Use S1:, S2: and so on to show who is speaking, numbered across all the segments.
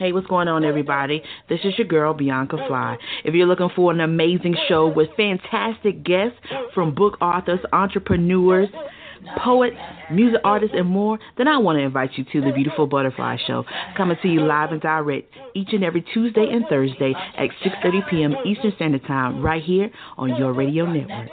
S1: Hey, what's going on, everybody? This is your girl, Bianca Fly. If you're looking for an amazing show with fantastic guests from book authors, entrepreneurs, poets, music artists, and more, then I want to invite you to the Beautiful Butterfly Show, coming to you live and direct each and every Tuesday and Thursday at 6:30 p.m. Eastern Standard Time, right here on your radio network.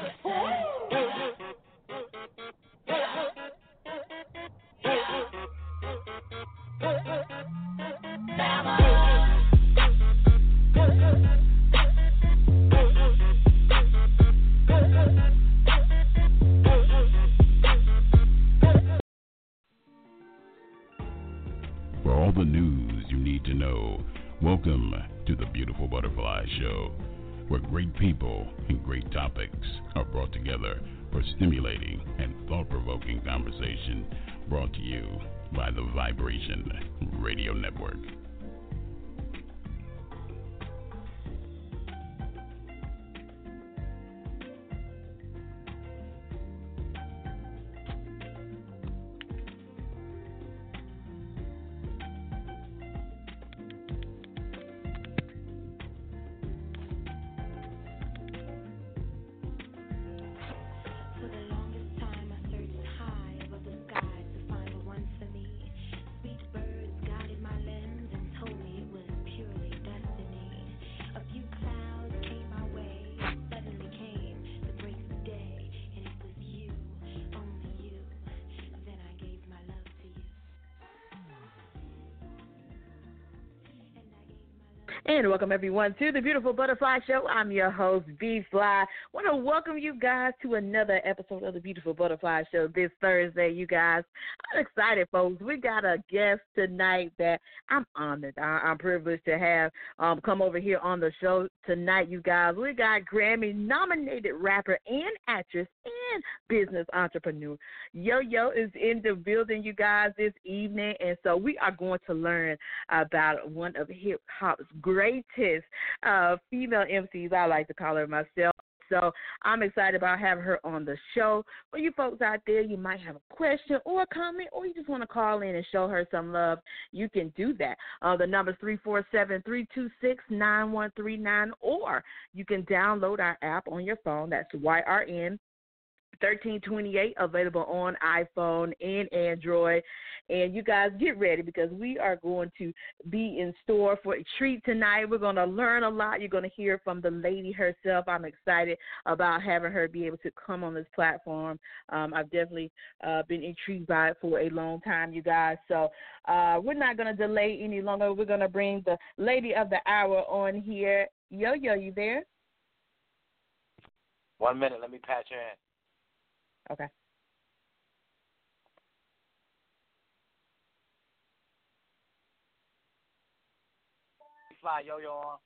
S2: Topics are brought together for stimulating and thought provoking conversation brought to you by the Vibration Radio Network. Everyone to the Beautiful Butterfly Show. I'm your host, B Fly. Want to welcome you guys to another episode of the Beautiful Butterfly Show this Thursday, you guys. I'm excited, folks. We got a guest tonight that I'm honored. I'm privileged to have um, come over here on the show tonight, you guys. We got Grammy nominated rapper and actress and business entrepreneur. Yo Yo is in the building, you guys, this evening. And so we are going to learn about one of hip hop's greatest uh, female MCs, I like to call her myself. So I'm excited about having her on the show. For you folks out there, you might have a question or a comment, or you just want to call in and show her some love. You can do that. Uh, the number is three four seven three two six nine one three nine, or you can download our app on your phone. That's YRN 1328 available on iPhone and Android. And you guys get ready because we are going to be in store for a treat tonight. We're going to learn a lot. You're going to hear from the lady herself. I'm excited about having her be able to come on this platform. Um, I've definitely uh, been intrigued by it for a long time, you guys. So uh, we're not going to delay any longer. We're going to bring the lady of the hour on here. Yo, yo, you there?
S3: One minute. Let me patch her in.
S1: Okay.
S3: Fly yo yo on.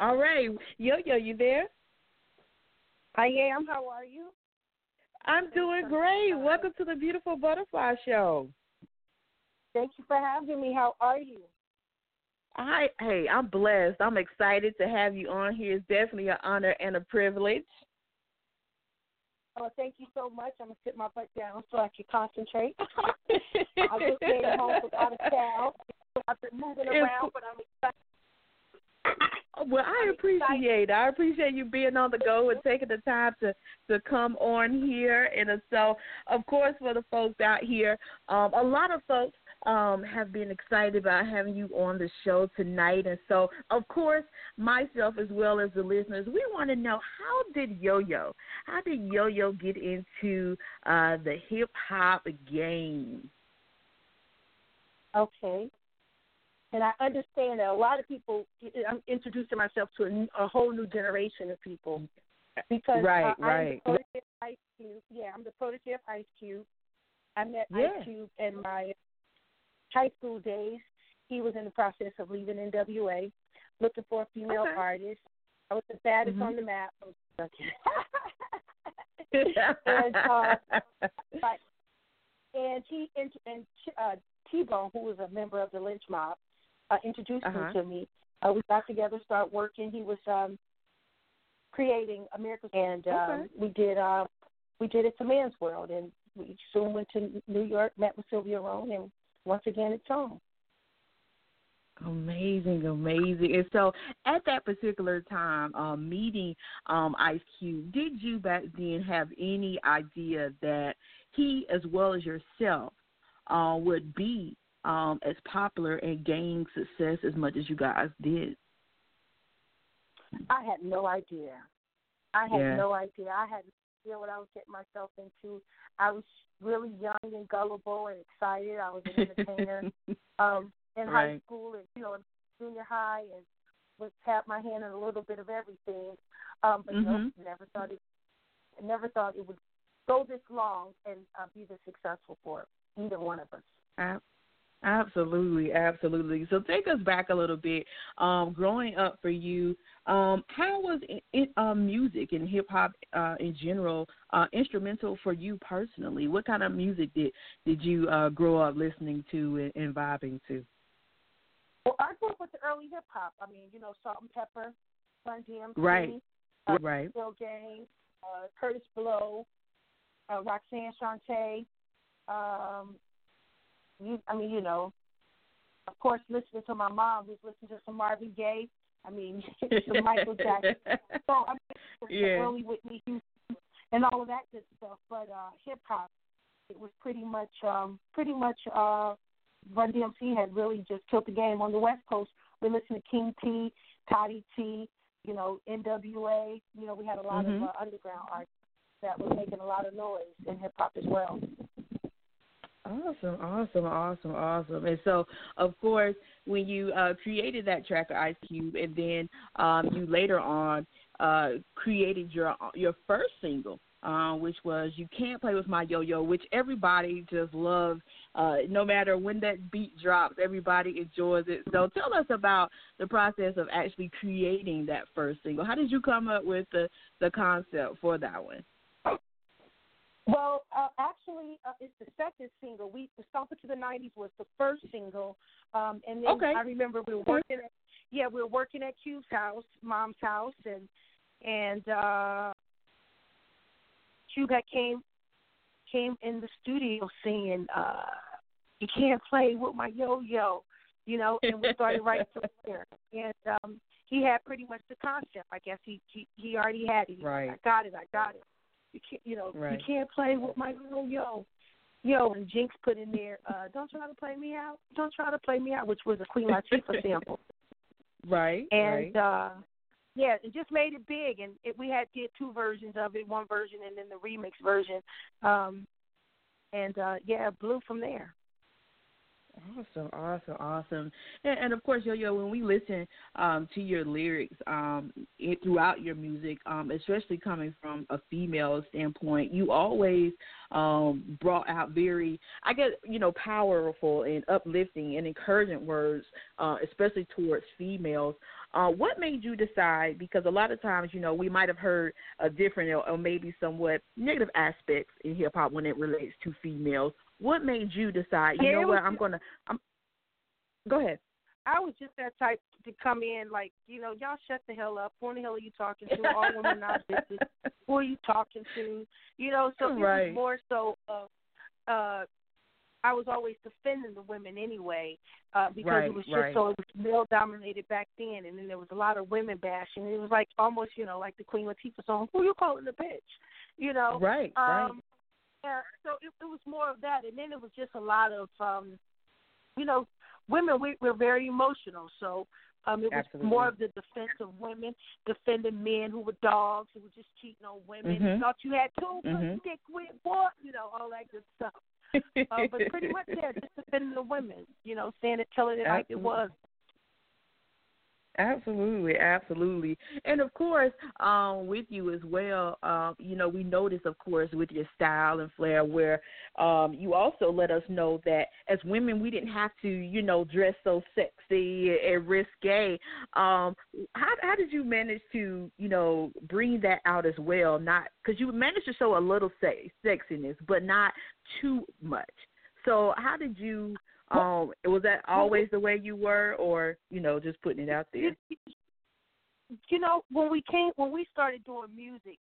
S1: All right, yo yo, you there?
S4: I am. How are you?
S1: I'm doing great. Welcome to the Beautiful Butterfly Show.
S4: Thank you for having me. How are you?
S1: I hey, I'm blessed. I'm excited to have you on here. It's definitely an honor and a privilege.
S4: Oh, thank you so much. I'm gonna sit my butt down so I can concentrate. I just came home from out of town. I've been moving around, but I'm excited.
S1: Well, I appreciate I appreciate you being on the go and taking the time to to come on here. And so, of course, for the folks out here, um, a lot of folks um, have been excited about having you on the show tonight. And so, of course, myself as well as the listeners, we want to know how did Yo Yo, how did Yo Yo get into uh, the hip hop game?
S4: Okay. And I understand that a lot of people, I'm introducing myself to a, a whole new generation of people because
S1: right,
S4: uh,
S1: right.
S4: I'm the of Ice Cube. Yeah, I'm the protege of Ice Cube. I met
S1: yeah.
S4: Ice Cube in my high school days. He was in the process of leaving NWA, looking for a female
S1: okay.
S4: artist. I was the baddest
S1: mm-hmm.
S4: on the map. and uh, but, and he and, and uh, T Bone, who was a member of the Lynch Mob, uh, introduced
S1: uh-huh.
S4: him to me. Uh, we got together, started working. He was um, creating America, and um,
S1: okay.
S4: we did uh, we did it to Man's World, and we soon went to New York, met with Sylvia Rhone, and once again, it's home.
S2: Amazing, amazing. And so, at that particular time, um, meeting um, Ice Cube, did you back then have any idea that he, as well as yourself, uh, would be um, as popular and gain success as much as you guys did?
S4: I had no idea. I had
S2: Yeah.
S4: no idea. I had idea what I was getting myself into. I was really young and gullible and excited. I was an entertainer um, in high school and you know in junior high and would tap my hand in a little bit of everything. Um, but no,
S2: Mhm.
S4: never thought it. Never thought it would go this long and uh, be this successful for either one of us.
S2: Ab- Absolutely, absolutely. So take us back a little bit. Um, growing up for you, um, how was it, it, um, music and hip hop uh, in general uh, instrumental for you personally? What kind of music did did you uh, grow up listening to and, and vibing to?
S4: Well, I grew up with the early hip hop. I mean, you know, Salt-N-Pepa, Run DMC,
S2: Right.
S4: uh,
S2: Right.
S4: Bill James, uh, Kurtis Blow, uh, Roxanne Shante. Um, you, I mean, you know, of course, listening to my mom, who's listening to some Marvin Gaye. I mean, some Michael Jackson. So I mean,
S2: Yeah.
S4: early Whitney Houston and all of that good stuff. But uh, hip hop, it was pretty much, um, pretty much. Uh, Run DMC had really just killed the game on the West Coast. We listened to King Tee, Toddy Tee, you know, NWA. You know, we had a lot
S2: Mhm.
S4: of uh, underground artists that were making a lot of noise in hip hop as well.
S2: Awesome, awesome, awesome, awesome. And so, of course, when you uh, created that track of Ice Cube, and then um, you later on uh, created your your first single, uh, which was "You Can't Play with My Yo-Yo," which everybody just loves. Uh, no matter when that beat drops, everybody enjoys it. So, tell us about the process of actually creating that first single. How did you come up with the the concept for that one?
S4: Well, uh, actually, uh, it's the second single. We the Stomp It to the '90s was the first single, um, and then
S2: Okay.
S4: I remember we were working. At, yeah, we were working at Cube's house, Mom's house, and and uh, Cube had came came in the studio singing, uh, "You can't play with my yo-yo," you know, and we started right from there. And um, he had pretty much the concept. I guess he he, he already had it. He
S2: Right.
S4: I got it. I got it. You can't, you know,
S2: Right.
S4: you can't play with my yo yo. Yo, and Jinx put in there, uh, don't try to play me out. Don't try to play me out, which was a Queen Latifah sample.
S2: Right,
S4: And
S2: right.
S4: uh yeah, it just made it big and it, we had did two versions of it, one version and then the remix version. Um and uh yeah, it blew from there.
S2: Awesome, awesome, awesome. And, and of course, Yo Yo, when we listen um, to your lyrics um, it, throughout your music, um, especially coming from a female standpoint, you always um, brought out very, I guess, you know, powerful and uplifting and encouraging words, uh, especially towards females. Uh, what made you decide? Because a lot of times, you know, we might have heard a different or, or maybe somewhat negative aspects in hip hop when it relates to females. What made you decide? You
S4: Yeah,
S2: know what? I'm gonna. I'm. Go ahead.
S4: I was just that type to come in like, you know, y'all shut the hell up. Who in the hell are you talking to? All women not bitches. Who are you talking to? You know, so it
S2: Right.
S4: was more so uh uh I was always defending the women anyway, uh, because
S2: Right,
S4: it was just
S2: right.
S4: so it was male dominated back then and then there was a lot of women bashing. It was like almost, you know, like the Queen Latifah song, Who you calling a bitch? You know?
S2: Right. right.
S4: Yeah, so it, it was more of that, and then it was just a lot of, um, you know, women. We, we're very emotional, so um, it was
S2: Absolutely.
S4: more of the defense of women, defending men who were dogs, who were just cheating on women.
S2: Mhm.
S4: Thought you had two,
S2: Mhm.
S4: dick with boy, you know, all that good stuff. Uh, but pretty much, yeah, just defending the women, you know, saying it, telling it like it was.
S2: Absolutely, absolutely, and of course, um, with you as well. Um, you know, we notice, of course, with your style and flair, where um, you also let us know that as women, we didn't have to, you know, dress so sexy and risque. Um, how how did you manage to, you know, bring that out as well? Not because you managed to show a little sex, sexiness, but not too much. So, how did you? Um, was that always the way you were, or you know, just putting it out there?
S4: You, know, when we came, when we started doing music,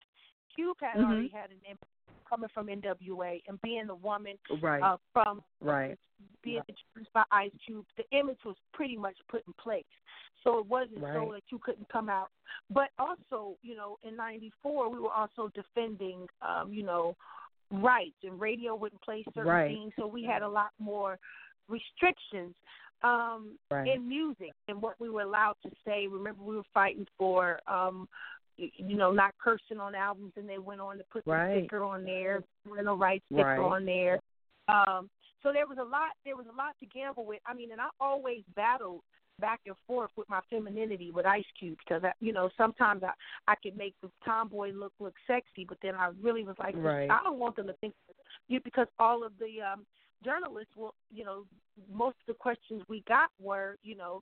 S4: Cube had
S2: Mhm.
S4: already had an impact coming from NWA and being the woman
S2: right.
S4: uh, from
S2: right.
S4: being introduced by Ice Cube, the image was pretty much put in place. So it wasn't
S2: right.
S4: so that you couldn't come out. But also, you know, in '94, we were also defending, um, you know, rights, and radio wouldn't play certain
S2: right.
S4: things, so we had a lot more restrictions um,
S2: right.
S4: in music and what we were allowed to say. Remember, we were fighting for. Um, you know, not cursing on albums, and they went on to put
S2: right.
S4: the sticker on there, parental rights sticker
S2: right.
S4: on there. Um, so there was a lot. There was a lot to gamble with. I mean, and I always battled back and forth with my femininity with Ice Cube because I, you know sometimes I I could make the tomboy look look sexy, but then I really was like,
S2: right.
S4: I don't want them to think you because all of the um journalists will, you know, most of the questions we got were, you know,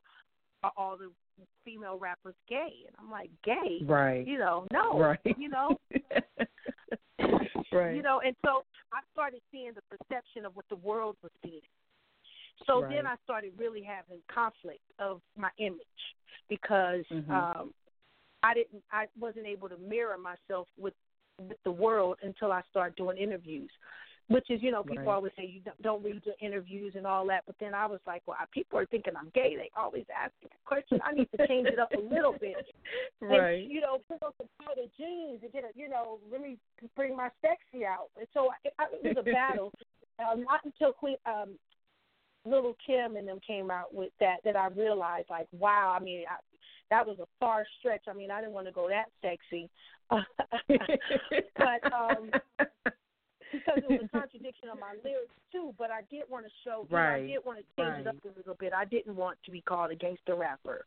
S4: are all the female rappers gay? And I'm like, gay?
S2: Right.
S4: You know, no.
S2: Right.
S4: You know.
S2: right.
S4: You know, and so I started seeing the perception of what the world was seeing. So
S2: right.
S4: then I started really having conflict of my image because
S2: mm-hmm.
S4: um I didn't I wasn't able to mirror myself with with the world until I started doing interviews. Which is, you know, people
S2: right.
S4: always say you don't read your interviews and all that. But then I was like, well, people are thinking I'm gay. They always ask me a question. I need to change it up a little bit.
S2: right.
S4: And, you know, put on some tighter jeans and get a, you know, let me bring my sexy out. And so I, I, it was a battle. um, not until Queen, um, Lil Kim and them came out with that that I realized, like, wow. I mean, I, that was a far stretch. I mean, I didn't want to go that sexy, but um, because it was a contradiction of my lyrics too. But I did want to show,
S2: right.
S4: know, I did want to change
S2: right.
S4: it up a little bit. I didn't want to be called a gangster rapper.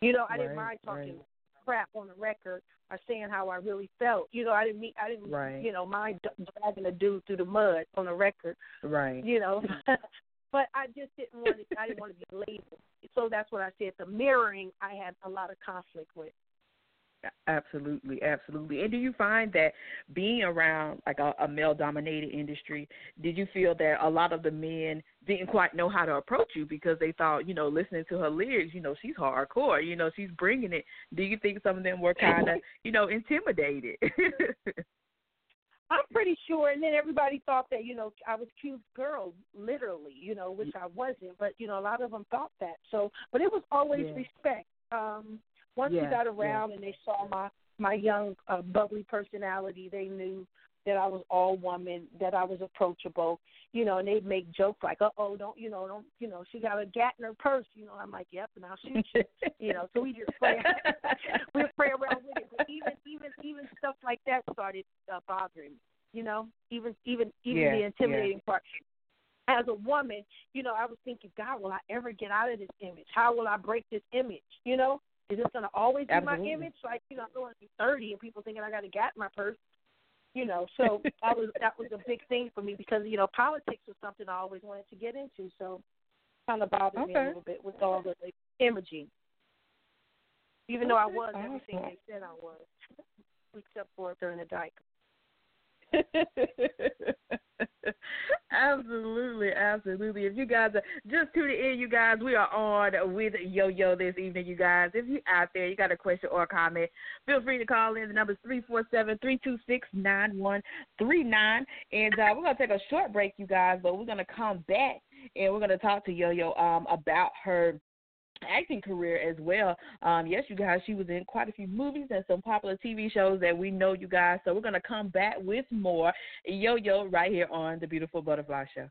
S4: You know, I
S2: right.
S4: didn't mind talking crap on the record or saying how I really felt. You know, I didn't mean, I didn't,
S2: right.
S4: you know, mind dragging a dude through the mud on the record.
S2: Right.
S4: You know. but I just didn't want to. I didn't want to be labeled. So that's what I said. The mirroring, I had a lot of conflict with.
S2: Absolutely, absolutely. And do you find that being around like a, a male-dominated industry, did you feel that a lot of the men didn't quite know how to approach you because they thought, you know, listening to her lyrics, you know, she's hardcore, you know, she's bringing it. Do you think some of them were kind of, you know, intimidated?
S4: I'm pretty sure. And then everybody thought that, you know, I was Cube's girl, literally, you know, which I wasn't. But, you know, a lot of them thought that. So, but it was always
S2: yeah.
S4: respect. Um, once
S2: yeah,
S4: we got around
S2: yeah.
S4: and they saw my my young uh, bubbly personality, they knew that I was all woman, that I was approachable, you know, and they'd make jokes like, "Uh oh, don't you know, don't you know, she got a gat in her purse," you know. I'm like, "Yep," and I'll shoot you, you know. So we just play, we play around with it. But even even even stuff like that started uh, bothering me, you know. Even even even
S2: yeah,
S4: the intimidating
S2: yeah.
S4: part. As a woman, you know, I was thinking, God, will I ever get out of this image? How will I break this image? You know, is this to always be
S2: Absolutely.
S4: my image? Like, you know, I'm going to be 30 and people thinking I got a gat in my purse. You know, so that was that was a big thing for me because you know politics was something I always wanted to get into. So, kind of bothered
S2: okay.
S4: me a little bit with all the like, imaging. Even though I was
S2: awesome.
S4: everything they said I was, except for during the dyke.
S2: absolutely, absolutely. If you guys are just tuning in, you guys, we are on with Yo Yo this evening, you guys. If you out there, you got a question or a comment, feel free to call in. The number is three four seven three two six nine one three nine. And uh, we're gonna take a short break, you guys, but we're gonna come back and we're gonna talk to Yo Yo um about her acting career as well. Um, yes, you guys, she was in quite a few movies and some popular TV shows that we know you guys. So we're gonna come back with more Yo Yo right here on the Beautiful Butterfly Show.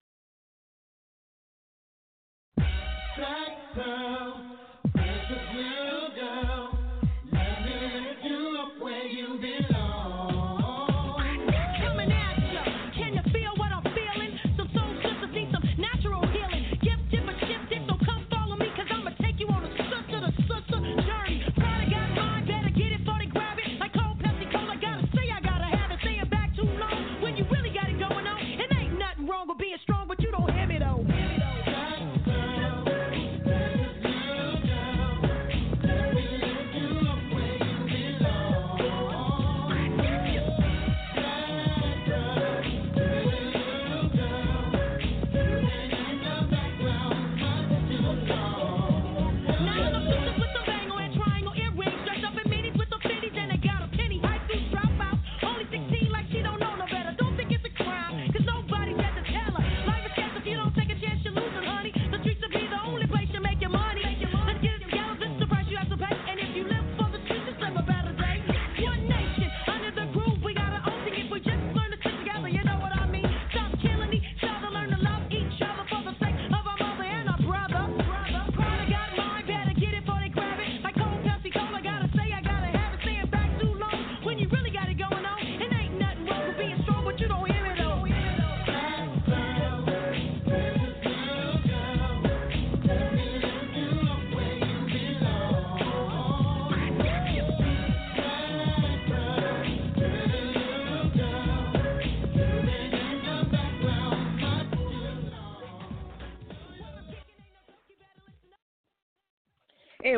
S5: you
S6: don't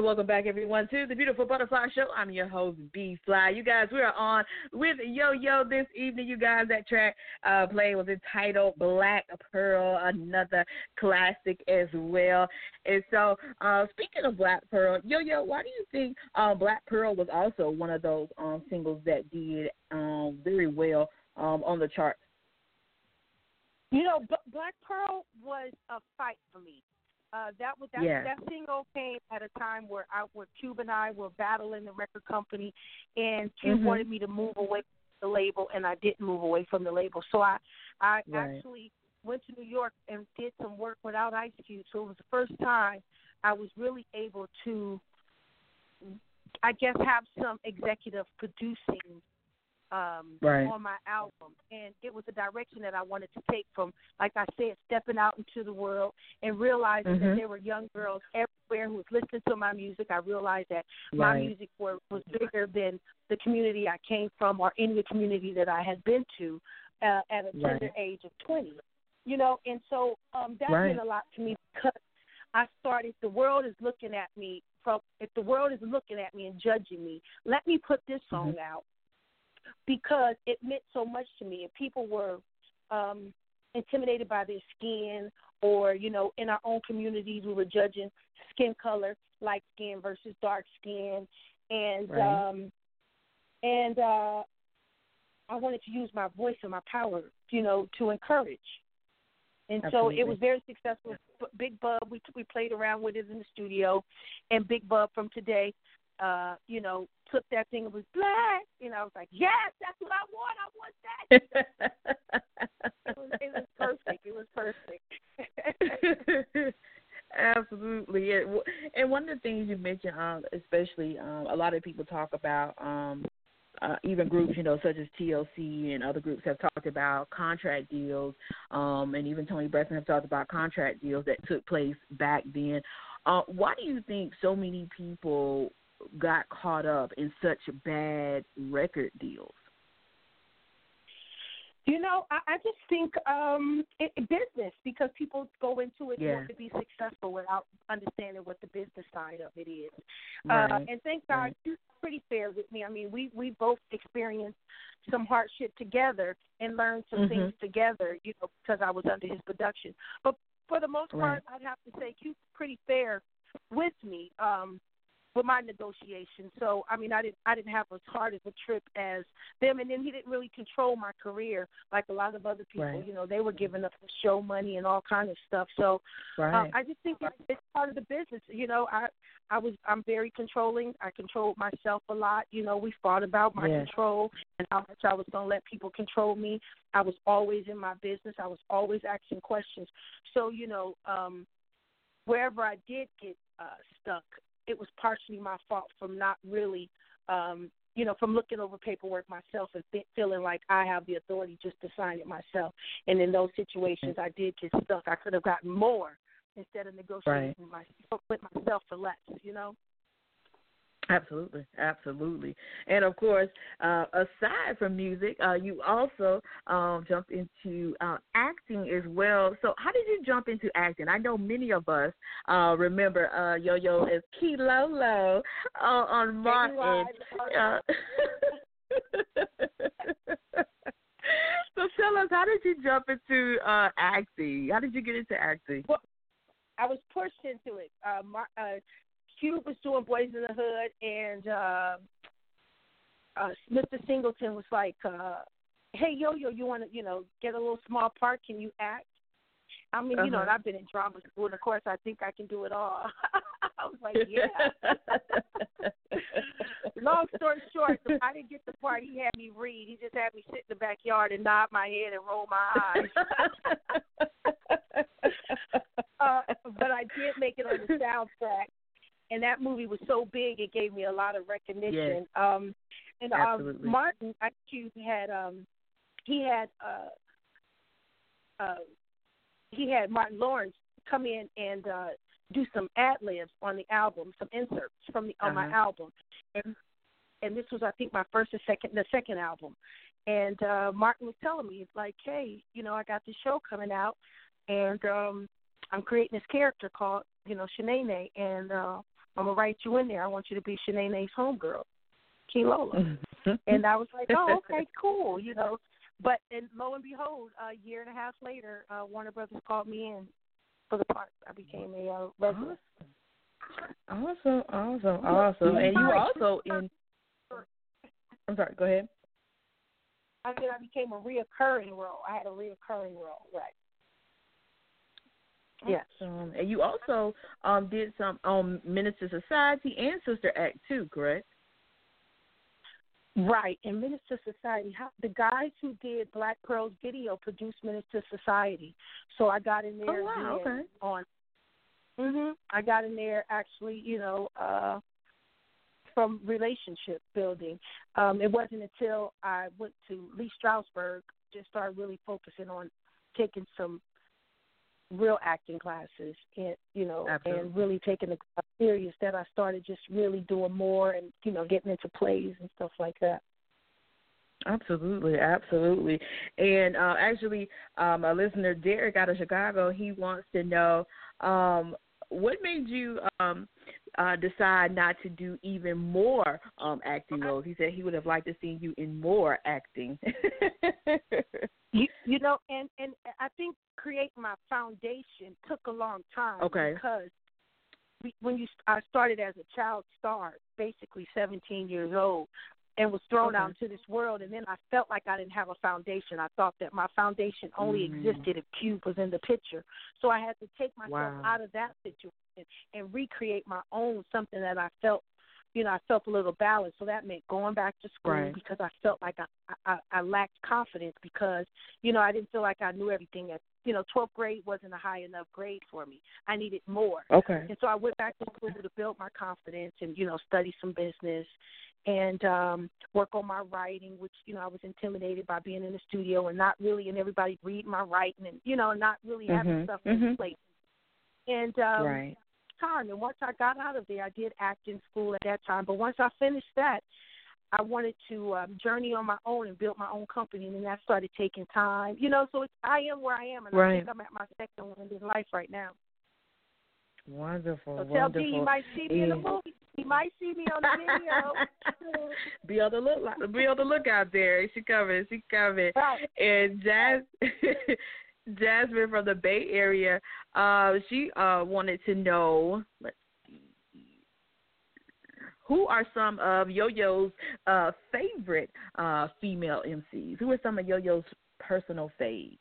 S2: welcome back, everyone, to the Beautiful Butterfly Show. I'm your host, B Fly. You guys, we are on with Yo Yo this evening. You guys, that track uh, played was entitled Black Pearl, another classic as well. And so, uh, speaking of Black Pearl, Yo Yo, why do you think uh, Black Pearl was also one of those um, singles that did um, very well um, on the charts?
S4: You know, B- Black Pearl was a fight for me. Uh, that was that,
S2: Yeah.
S4: that single came at a time where I, where Cube and I were battling the record company, and Cube
S2: Mhm.
S4: wanted me to move away from the label, and I didn't move away from the label. So I, I
S2: Right.
S4: actually went to New York and did some work without Ice Cube. So it was the first time I was really able to, I guess, have some executive producing um
S2: Right.
S4: on my album and it was a direction that I wanted to take from like I said stepping out into the world and realizing
S2: Mhm.
S4: that there were young girls everywhere who was listening to my music I realized that my music were, was bigger than the community I came from or any community that I had been to uh, at a tender
S2: Right.
S4: age of 20 you know and so um that
S2: Right.
S4: meant a lot to me because I started the world is looking at me from if the world is looking at me and judging me let me put this song
S2: Mhm.
S4: out because it meant so much to me. If people were um, intimidated by their skin, or you know, in our own communities, we were judging skin color, light skin versus dark skin, and
S2: Right.
S4: um, and uh, I wanted to use my voice and my power, you know, to encourage. And so it was very successful. Big Bub, we we played around with it in the studio, and Big Bub from today, uh, you know, took that thing and was black. You know, I was like, yes, that's what I want. I want that. It was, it was perfect. It was perfect.
S2: Absolutely, and one of the things you mentioned, um, especially um, a lot of people talk about, um, uh, even groups, you know, such as TLC and other groups have talked about contract deals, um, and even Toni Braxton have talked about contract deals that took place back then. Uh, why do you think so many people got caught up in such bad record deals?
S4: You know, I, I just think um it, it- business because people go into it
S2: Yeah.
S4: want to be successful without understanding what the business side of it is. Uh, and thank God
S2: Right.
S4: he's pretty fair with me. I mean, we we both experienced some hardship together and learned some
S2: Mhm.
S4: things together. You know, because I was under his production. But for the most
S2: Right.
S4: part, I'd have to say Q's pretty fair with me. Um, with my negotiations. So I mean I didn't I didn't have as hard as a trip as them and then he didn't really control my career like a lot of other people.
S2: Right.
S4: You know, they were giving up the show money and all kind of stuff. So
S2: Right.
S4: um, I just think it's, it's part of the business. You know, I I was I'm very controlling. I controlled myself a lot. You know, we fought about my
S2: Yeah.
S4: control and how much I was gonna let people control me. I was always in my business. I was always asking questions. So you know, um, wherever I did get uh, stuck, it was partially my fault from not really, um, you know, from looking over paperwork myself and fe- feeling like I have the authority just to sign it myself. And in those situations, I did get stuck. I could have gotten more instead of negotiating with, my, with myself for less. You know.
S2: Absolutely, absolutely, and of course, uh, aside from music, uh, you also um, jumped into uh, acting as well. So, how did you jump into acting? I know many of us uh, remember uh, Yo Yo as Keylolo uh, on Martin. So, tell us, how did you jump into uh, acting? How did you get into acting?
S4: I was pushed into it. Uh, Mar- uh, Cube was doing Boyz n the Hood, and uh, uh, Mr. Singleton was like, uh, "Hey, Yo Yo, you want to, you know, get a little small part? Can you act?" I mean, you know,
S2: Uh-huh.
S4: and I've been in drama school, and of course, I think I can do it all. I was like, "Yeah." Long story short, I didn't get the part he had me read. He just had me sit in the backyard and nod my head and roll my eyes. uh, but I did make it on the soundtrack, and that movie was so big it gave me a lot of recognition. Um, and um. Martin IQ had um, he had uh, uh, he had Martin Lawrence come in and uh, do some ad libs on the album, some inserts from the on my
S2: Uh-huh.
S4: album, and and this was I think my first and second the second album. And uh Martin was telling me, like, hey, you know, I got this show coming out and um I'm creating this character called, you know, Shanae and uh I'm gonna write you in there. I want you to be Shanae's homegirl, Lola. and I was like, oh, okay, cool, you know. But and lo and behold, a year and a half later, uh, Warner Brothers called me in for the part. I became a uh, regular.
S2: Awesome, awesome, awesome. And you also in. I'm sorry. Go ahead.
S4: I said I became a reoccurring role. I had a reoccurring role, right? Yes.
S2: Um, and you also um did some um Menace II Society and Sister Act too, correct?
S4: Right. And Menace II Society, how, the guys who did Black Pearl's video produced Menace II Society. So I got in there
S2: Oh, wow, okay.
S4: on Mhm. I got in there actually, you know, uh from relationship building. Um it wasn't until I went to Lee Strasberg just started really focusing on taking some real acting classes and you know
S2: Absolutely.
S4: and really taking it serious that I started just really doing more and you know getting into plays and stuff like that.
S2: Absolutely, absolutely. And uh, actually, um, a listener, Derek out of Chicago, he wants to know um, what made you um, uh, decide not to do even more um, acting roles. He said he would have liked to see you in more acting.
S4: You, you know, and and I think creating my foundation took a long time.
S2: Okay.
S4: Because we, when you I started as a child star, basically 17 years old, and was thrown
S2: Okay.
S4: out into this world, and then I felt like I didn't have a foundation. I thought that my foundation only
S2: Mm.
S4: existed if Cube was in the picture. So I had to take myself
S2: Wow.
S4: out of that situation and recreate my own something that I felt you know, I felt a little balanced. So that meant going back to school
S2: Right.
S4: because I felt like I, I I lacked confidence because you know I didn't feel like I knew everything. At you know, 12th grade wasn't a high enough grade for me. I needed more.
S2: okay.
S4: And so I went back to school to build my confidence and, you know, study some business and um work on my writing, which, you know, I was intimidated by being in the studio and not really and everybody reading my writing and, you know, not really having
S2: Mhm,
S4: stuff in
S2: mhm.
S4: place. And um
S2: right.
S4: Time and once I got out of there I did acting school at that time. But once I finished that I wanted to um, journey on my own and build my own company, and then that started taking time. You know, so it's, I am where I am, and I think I'm at my second one in life right now.
S2: Wonderful,
S4: So tell
S2: wonderful.
S4: D you might see me in the movie. You might see me on the video.
S2: be on the look, be on the lookout there. She coming, she coming.
S4: right.
S2: And Jazz, Jasmine from the Bay Area, uh, she uh, wanted to know. Let's see, who are some of Yo-Yo's uh, favorite uh, female MCs? Who are some of Yo-Yo's personal faves?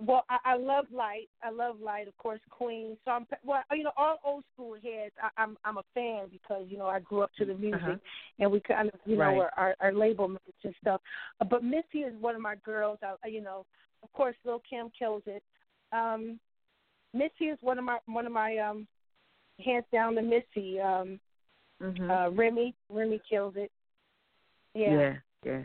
S4: Well, I, I love Lyte. I love Lyte, of course, Queen. So I'm well, you know, all old school heads. I, I'm I'm a fan because you know I grew up to the music,
S2: Uh-huh.
S4: and we kind of you
S2: Right.
S4: know our, our our label mates and stuff. Uh, but Missy is one of my girls. I, you know, of course, Lil Kim kills it. Um, Missy is one of my one of my um, hands down the Missy. Um,
S2: Mm-hmm.
S4: uh, Remy Remy kills it. Yeah.
S2: yeah, yeah.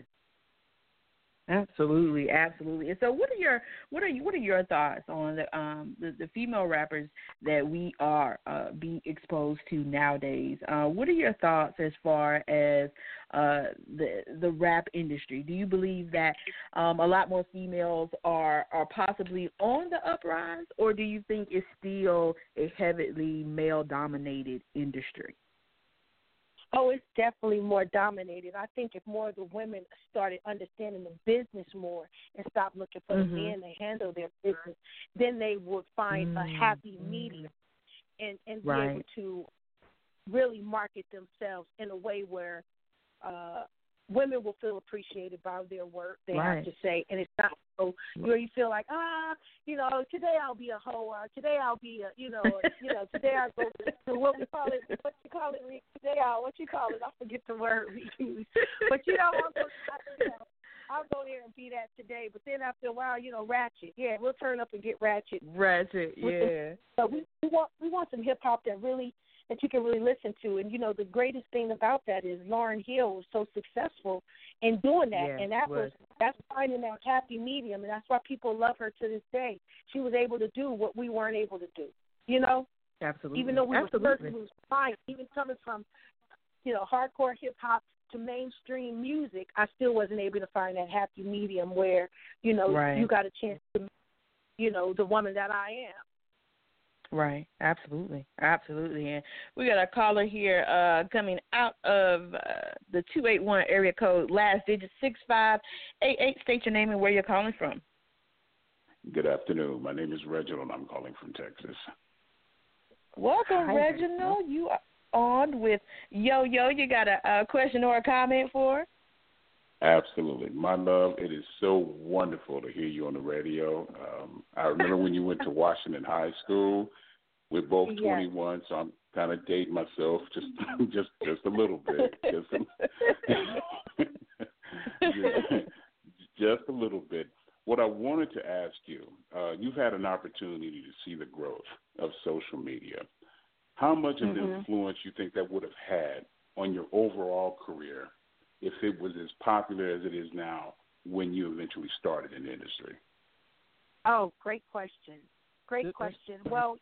S2: Absolutely, absolutely. And so, what are your what are you what are your thoughts on the um the, the female rappers that we are uh being exposed to nowadays? Uh, what are your thoughts as far as uh the the rap industry? Do you believe that um a lot more females are are possibly on the uprise, or do you think it's still a heavily male dominated industry?
S4: Oh, it's definitely more dominated. I think if more of the women started understanding the business more and stop looking for
S2: Mhm.
S4: the men to handle their business, then they would find a happy
S2: Mhm.
S4: medium and and be able to really market themselves in a way where uh women will feel appreciated by their work they
S2: Right.
S4: have to say and it's not so where you feel like ah you know today I'll be a hoe or today I'll be a you know you know today I'll go to what we call it what you call it today I'll what you call it? I forget the word we use but you know I'll go, I, you know I'll go there and be that today but then after a while you know ratchet. Yeah we'll turn up and get ratchet.
S2: Ratchet, yeah.
S4: but we, we want we want some hip hop that really that you can really listen to. And you know, the greatest thing about that is Lauryn Hill was so successful in doing that,
S2: Yeah,
S4: and that was
S2: was.
S4: that's finding that happy medium, and that's why people love her to this day. She was able to do what we weren't able to do. You know,
S2: Absolutely.
S4: even though we
S2: Absolutely.
S4: were person who was fine, even coming from you know hardcore hip hop to mainstream music, I still wasn't able to find that happy medium where you know
S2: Right.
S4: you got a chance to, you know, the woman that I am.
S2: Right. Absolutely. Absolutely. And we got a caller here uh, coming out of uh, the 281 area code, last digit 6588. State your name and where you're calling from.
S7: Good afternoon. My name is Reginald. I'm calling from Texas.
S2: Welcome,
S1: Hi,
S2: Reginald. You are on with Yo Yo. You got a, a question or a comment for?
S7: Absolutely. My love, it is so wonderful to hear you on the radio. Um, I remember when you went to Washington High School. We're both
S1: Yes.
S7: 21, so I'm kind of dating myself just just just a little bit. Just a, just, a little bit. What I wanted to ask you, uh, you've had an opportunity to see the growth of social media. How much of
S1: Mhm.
S7: influence you think that would have had on your overall career if it was as popular as it is now when you eventually started in the industry?
S4: Oh, great question. Great question. Well,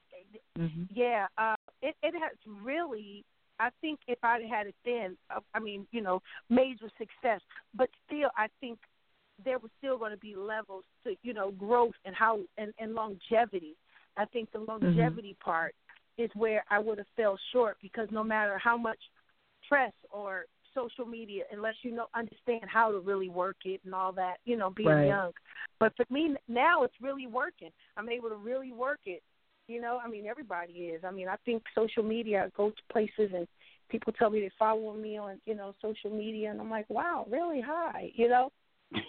S2: Mm-hmm.
S4: yeah, uh, it it has really. I think if I had it then, uh, I mean, you know, major success. But still, I think there was still going to be levels to, you know, growth and how and, and longevity. I think the longevity part is where I would have fell short because no matter how much press or social media, unless you know understand how to really work it and all that, you know, being
S2: Right.
S4: young. But for me now, it's really working. I'm able to really work it. You know, I mean, everybody is. I mean, I think social media. I go to places and people tell me they follow me on, you know, social media, and I'm like, wow, really? Hi, you know.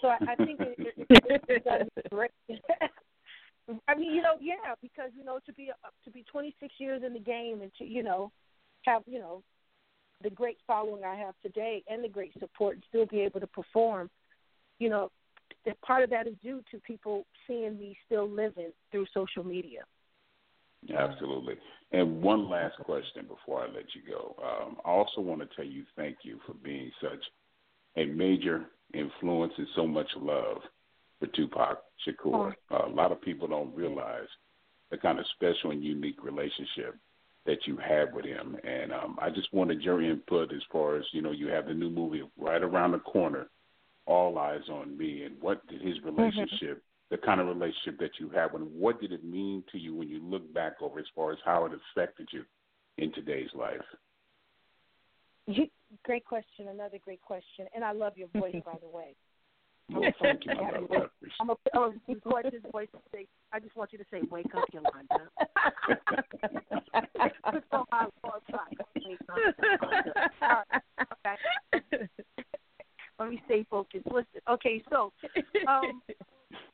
S4: So I, I think it, it, it, it's great. I mean, you know, yeah, because you know, to be uh, to be 26 years in the game and to you know have you know the great following I have today and the great support and still be able to perform, you know, that part of that is due to people seeing me still living through social media.
S7: Absolutely. And one last question before I let you go. Um, I also want to tell you thank you for being such a major influence and so much love for Tupac Shakur. Uh, a lot of people don't realize the kind of special and unique relationship that you had with him. And um, I just wanted your input as far as, you know, you have the new movie right around the corner, All Eyez on Me, and what did his relationship, the kind of relationship that you had and what did it mean to you when you look back over as far as how it affected you in today's life?
S4: You, great question. Another great question. And I love your voice, by the way.
S7: Well, thank you, my love. I appreciate
S4: I'm a, I'm a record this voice to say. I just want you to say, "Wake up, Yolanda." Put some high blood pressure. Wake up, Yolanda. All right, okay. Let me stay focused. Listen. Okay, so um,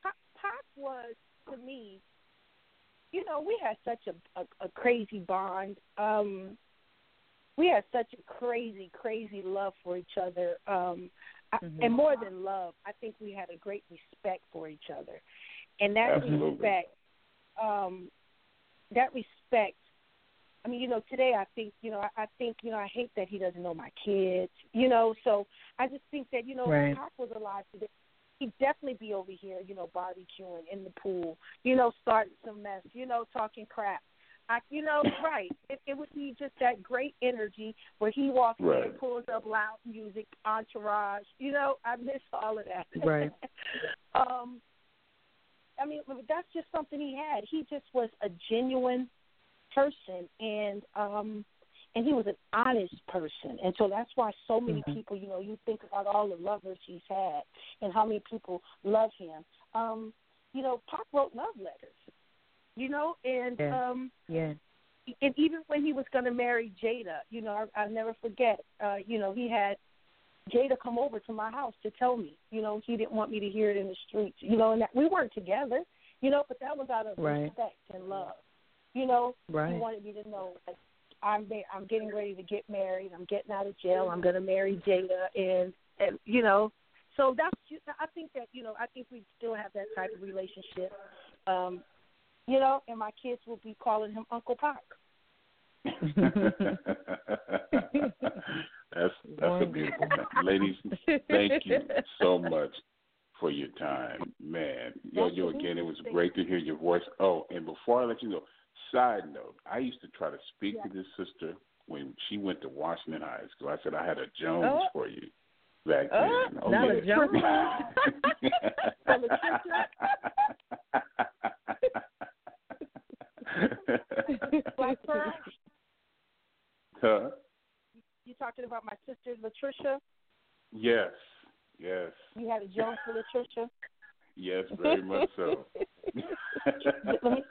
S4: Pop, Pop was to me. You know, we had such a, a, a crazy bond. Um, we had such a crazy, crazy love for each other. Um, I,
S2: Mhm.
S4: and more than love, I think we had a great respect for each other, and that
S7: Absolutely.
S4: respect, um, that respect. I mean, you know, today I think, you know, I, I think, you know, I hate that he doesn't know my kids, you know. So I just think that, you know,
S2: Right.
S4: if Pop was alive today, he'd definitely be over here, you know, barbecuing in the pool, you know, starting some mess, you know, talking crap. I, you know, right. It, it would be just that great energy where he walks in and pulls up loud music, entourage. You know, I miss all of that.
S2: Right.
S4: um, I mean, that's just something he had. He just was a genuine person, and um, and he was an honest person, and so that's why so many
S2: Mhm.
S4: people, you know, you think about all the lovers he's had and how many people love him. Um, you know, Pop wrote love letters. You know, and
S2: Yeah.
S4: um,
S2: yeah.
S4: and even when he was going to marry Jada, you know, I, I'll never forget. Uh, you know, he had Jada come over to my house to tell me. You know, he didn't want me to hear it in the streets. You know, and that we weren't together. You know, but that was out of
S2: Right.
S4: respect and love. You know, he wanted me to know that I'm I'm getting ready to get married. I'm getting out of jail. I'm going to marry Jada, and and you know, so that's I think that you know I think we still have that type of relationship. Um, you know, and my kids will be calling him Uncle Pac.
S7: that's that's a beautiful thing. Ladies, thank you so much for your time. Man, yo yo again, it was great to hear your voice. Oh, and before I let you go, side note, I used to try to speak to this sister when she went to Washington High School. I said I had a Jones
S2: Oh.
S7: for you back
S2: Oh,
S7: then.
S2: not a.
S7: Oh,
S2: Jones?
S4: Black
S7: huh?
S4: You talking about my sister Latricia?
S7: Yes. Yes.
S4: You had a joke for Latricia.
S7: Yes, very much so.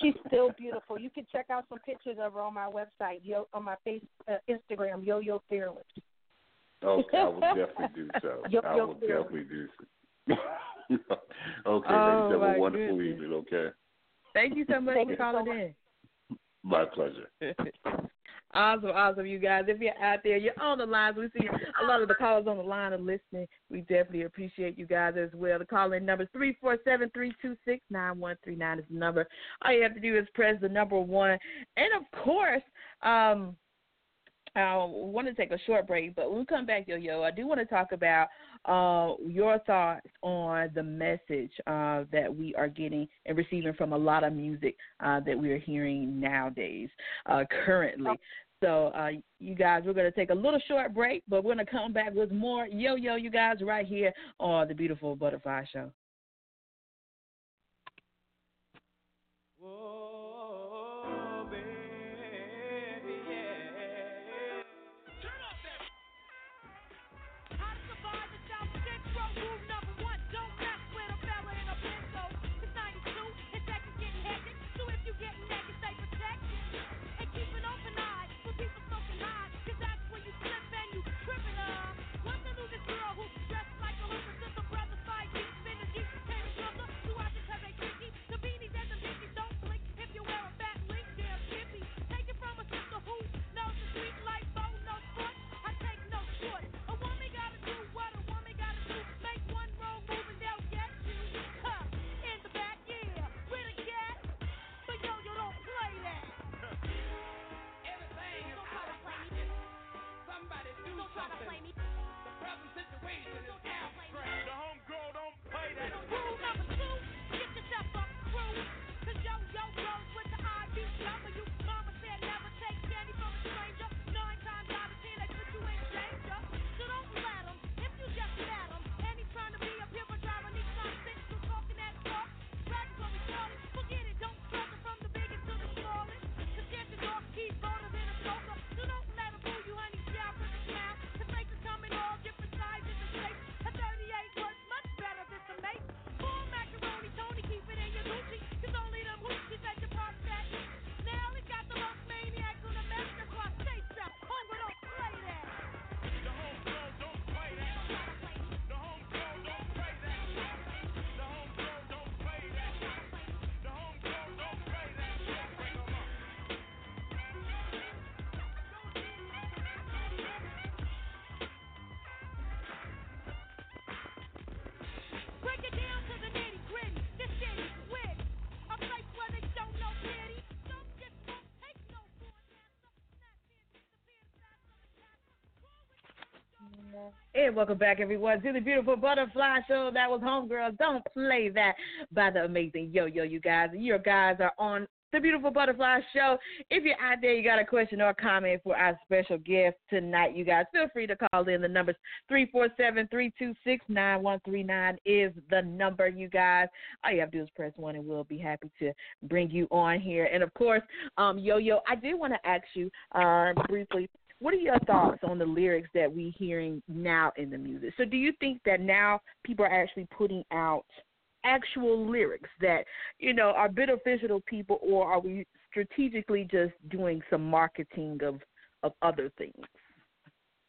S4: She's still beautiful. You can check out some pictures of her on my website, yo, on my face, uh, Instagram, Yo Yo Fearless.
S7: okay, I will definitely do so.
S4: Yo-
S7: I
S4: yo,
S7: will
S4: Fearless.
S7: definitely do so. okay,
S2: Oh,
S7: ladies, have a wonderful
S2: goodness.
S7: evening, okay?
S2: Thank you so much
S4: Thank
S2: for
S4: you so
S2: calling
S4: much.
S2: in.
S7: My pleasure.
S2: Awesome, awesome, you guys. If you're out there, you're on the lines. We see a lot of the callers on the line are listening. We definitely appreciate you guys as well. The call in number is three four seven three two six nine one three nine is the number. All you have to do is press the number one. And of course, um, I want to take a short break, but when we come back, Yo Yo, I do want to talk about uh, your thoughts on the message uh, that we are getting and receiving from a lot of music uh, that we are hearing nowadays, uh, currently. So, uh, you guys, we're going to take a little short break, but we're going to come back with more Yo Yo, you guys, right here on the Beautiful Butterfly Show.
S6: And
S2: welcome back, everyone, to the Beautiful Butterfly Show. That was Homegirls. Don't play that by the amazing Yo Yo, you guys. Your guys are on the Beautiful Butterfly Show. If you're out there, you got a question or a comment for our special guest tonight, you guys feel free to call in. The number's 347 326 9139 is the number, you guys. All you have to do is press one, and we'll be happy to bring you on here. And of course, um, Yo Yo, I did want to ask you uh, briefly what are your thoughts on the lyrics that we're hearing now in the music? So do you think that now people are actually putting out actual lyrics that, you know, are beneficial to people or are we strategically just doing some marketing of of other things?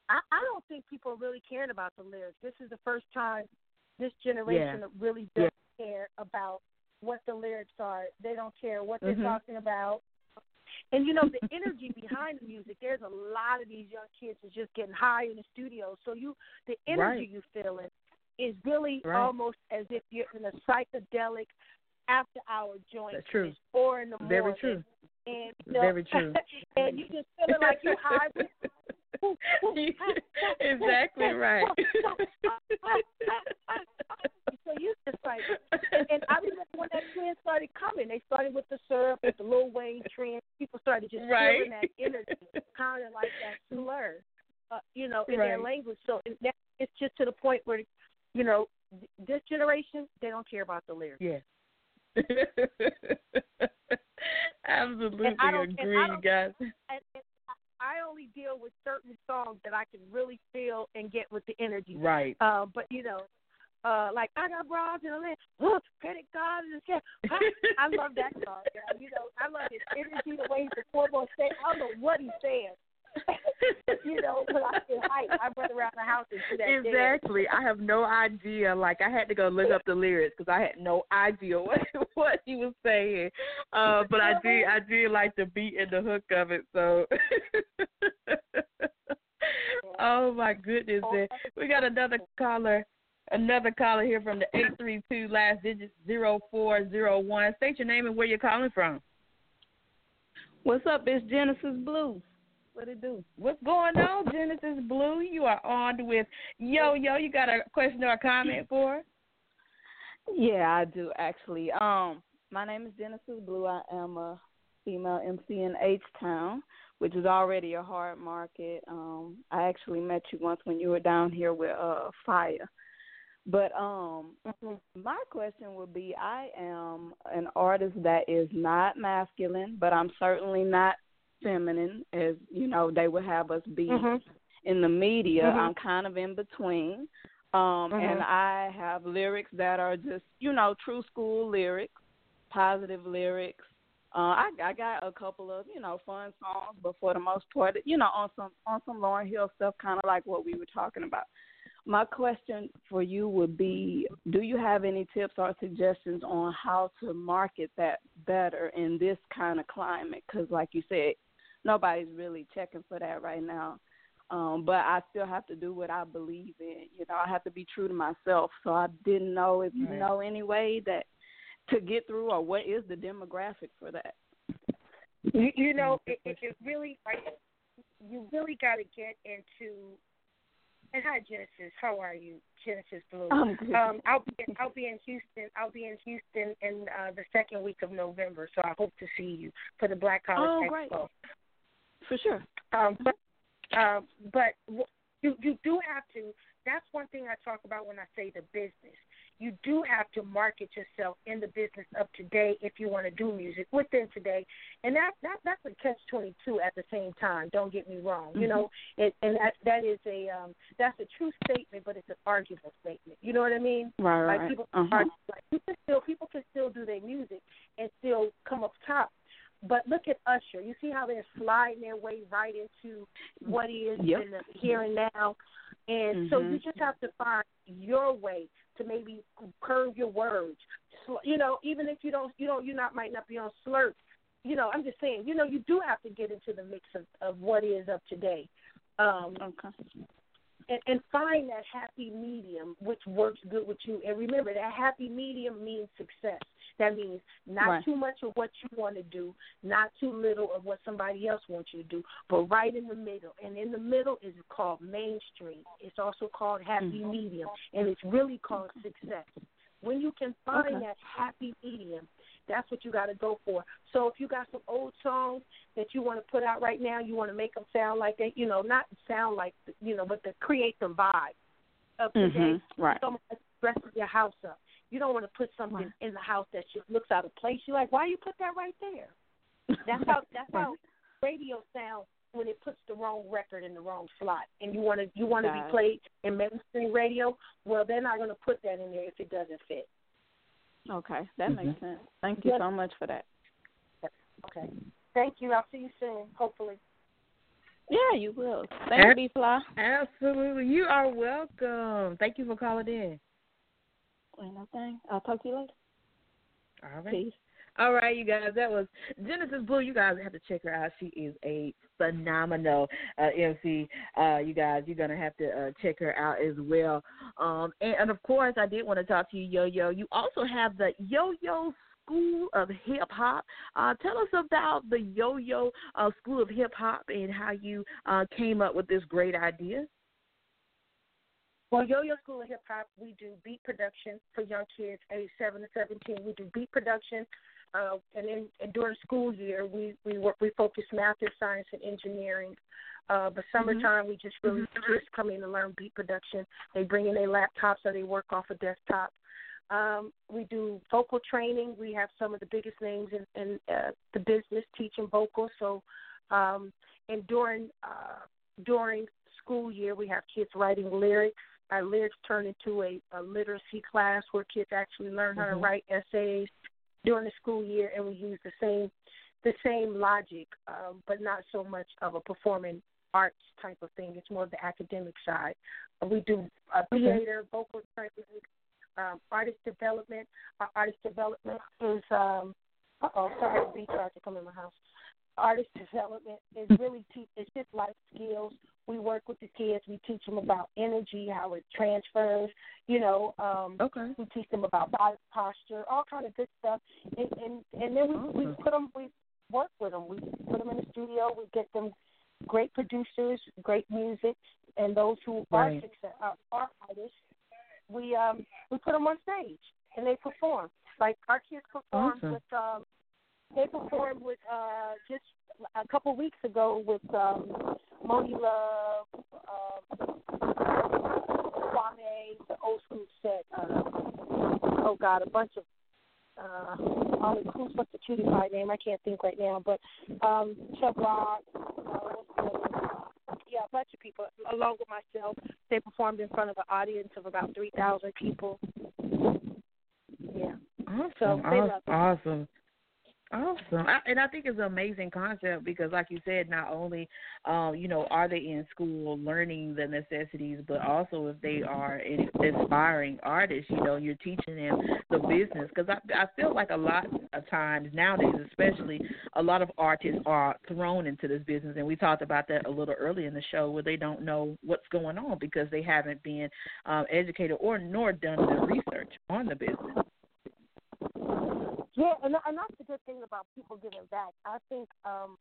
S4: I, I don't think people are really caring about the lyrics. This is the first time this generation really does care about what the lyrics are. They don't care what they're
S2: Mhm.
S4: talking about. And you know the energy behind the music. There's a lot of these young kids that's just getting high in the studio. So you, the energy
S2: Right.
S4: you feeling is really
S2: Right.
S4: almost as if you're in a psychedelic after hour joint.
S2: That's true.
S4: Four in the
S2: Very
S4: morning.
S2: true.
S4: And you know,
S2: Very true.
S4: and you just feeling like you're high.
S2: exactly right.
S4: so you just like, and I remember when that trend started coming. They started with the syrup, with the Lil Wayne trend. People started just
S2: Right.
S4: feeling that energy, kind of like that slur, uh, you know, in their language. So it, that, it's just to the point where, you know, this generation they don't care about the lyrics.
S2: Yeah. Absolutely
S4: And I don't- and I
S2: agree, guys.
S4: and, and I only deal with certain songs that I can really feel and get with the energy.
S2: Right.
S4: Uh, but you know, uh, like I got broads in Atlanta, oh, credit card in the. I, I love that song. Girl. You know, I love his energy, the way he's stage. I don't know what he's saying. you know, but I get hype. I run around the house and do that. dance.
S2: Exactly. I have no idea. Like I had to go look up the lyrics because I had no idea what what he was saying. Uh, but I did I did like the beat and the hook of it. So. oh my goodness! man. We got another caller. Another caller here from the eight three two last digit zero four zero one. State your name and where you're calling from.
S8: What's up? It's Genesis Blue. What it do?
S2: What's going on, Genesis Blue? You are on with Yo Yo. You got a question or a comment for? us?
S8: Yeah, I do actually. Um, my name is Genesis Blue. I am a female MC in H Town, which is already a hard market. Um, I actually met you once when you were down here with uh Fire. But um my question would be I am an artist that is not masculine, but I'm certainly not feminine as you know they would have us be
S4: Mhm.
S8: in the media.
S4: Mhm.
S8: I'm kind of in between. Um and
S4: Mhm.
S8: I have lyrics that are just, you know, true school lyrics, positive lyrics. Uh I I got a couple of, you know, fun songs, but for the most part, you know, on some on some Lauryn Hill stuff kind of like what we were talking about. My question for you would be Do you have any tips or suggestions on how to market that better in this kind of climate? Because, like you said, nobody's really checking for that right now. Um, but I still have to do what I believe in. You know, I have to be true to myself. So I didn't know if you
S2: Right.
S8: know any way that to get through, or what is the demographic for that?
S4: You, you know, it, it, it really like you really got to get into. And hi, Genesis. How are you, Genesis Blue? Um, I'll be I'll be in Houston. I'll be in Houston in uh, the second week of November. So I hope to see you for the Black College
S8: Oh,
S4: Expo.
S8: great. For sure.
S4: Um, but uh, but you you do have to. That's one thing I talk about when I say the business. You do have to market yourself in the business of today if you want to do music within today, and that that that's a catch twenty two at the same time. Don't get me wrong. You know, it, and that that is a um that's a true statement, but it's an arguable statement. You know what I mean?
S8: Right,
S4: Like
S8: right.
S4: people,
S8: uh-huh.
S4: argue, like you can still people can still do their music and still come up top. But look at Usher. You see how they're sliding their way right into what is
S8: Yep.
S4: in the here and now. And so
S8: Mhm.
S4: you just have to find your way to maybe curve your words. You know, even if you don't, you don't, you not might not be on slurp. You know, I'm just saying. You know, you do have to get into the mix of, of what is of today. Um,
S8: Okay.
S4: and, and find that happy medium which works good with you. And remember, that happy medium means success. That means not
S8: Right.
S4: too much of what you want to do, not too little of what somebody else wants you to do, but right in the middle. And in the middle is called mainstream. It's also called happy
S8: Mhm.
S4: medium, and it's really called success. When you can find
S8: Okay.
S4: that happy medium, that's what you got to go for. So if you got some old songs that you want to put out right now, you want to make them sound like they, you know, not sound like, you know, but to create the vibe of today.
S8: Mhm. Right.
S4: That's dressing your house up. You don't want to put something
S8: Right.
S4: in the house that just looks out of place. You're like, why you put that right there? That's how that's how radio sounds when it puts the wrong record in the wrong slot, and you want to you want to be played in mainstream radio. Well, they're not going to put that in there if it doesn't fit.
S8: Okay, that makes
S2: Mm-hmm.
S8: sense. Thank you
S4: Yes.
S8: so much for that.
S4: Okay. Thank you. I'll see you soon. Hopefully.
S8: Yeah, you will. Thank you, B Fly.
S2: Absolutely. You are welcome. Thank you for calling in.
S8: No thing. I'll talk to you later.
S2: All right.
S8: Peace.
S2: All right, you guys. That was Genesis Blue. You guys have to check her out. She is a phenomenal uh, MC. Uh, you guys, you're gonna have to uh, check her out as well. Um, and, and of course, I did want to talk to you, Yo Yo. You also have the Yo Yo School of Hip Hop. Uh, tell us about the Yo Yo uh, School of Hip Hop and how you uh, came up with this great idea.
S4: Well, Yo Yo School of Hip Hop, we do beat production for young kids aged seven to seventeen. We do beat production, uh, and then and during school year, we we work we focus math and science and engineering. Uh, but summertime, we just really just come in to learn beat production. They bring in their laptops or they work off a desktop. Um, we do vocal training. We have some of the biggest names in, in uh, the business teaching vocal. So, um, and during uh, during school year, we have kids writing lyrics. Our lyrics turn into a, a literacy class where kids actually learn how to
S2: Mhm.
S4: write essays during the school year, and we use the same the same logic, um, but not so much of a performing arts type of thing. It's more of the academic side. Uh, we do uh, theater, vocal training, um, artist development. Our artist development is um uh oh, sorry, the beach to come in my house. Artist development is really te- it's just life skills. We work with the kids. We teach them about energy, how it transfers. You know, um,
S2: Okay.
S4: we teach them about body posture, all kind of good stuff. And and, and then we we
S2: Awesome.
S4: put them, we work with them. We put them in the studio. We get them great producers, great music, and those who
S2: Right.
S4: are success, are, are artists. We um we put them on stage and they perform. Like our kids performed
S2: Awesome.
S4: with um they performed with uh just a couple weeks ago with um Monie Love, um Kwame, the old school set, uh oh god, a bunch of uh on the who's what's the cutie pie name? I can't think right now, but um Chubb Rock, uh, what's the other one? yeah, a bunch of people along with myself. They performed in front of an audience of about three thousand people. Yeah.
S2: Awesome.
S4: So they love
S2: awesome. awesome. Awesome. I, and I think it's an amazing concept because, like you said, not only, um, you know, are they in school learning the necessities, but also if they are in- aspiring artists, you know, you're teaching them the business. Because I, I feel like a lot of times nowadays, especially, a lot of artists are thrown into this business. And we talked about that a little earlier in the show where they don't know what's going on because they haven't been um, educated or nor done the research on the business.
S4: Yeah, and and that's the good thing about people giving back. I think um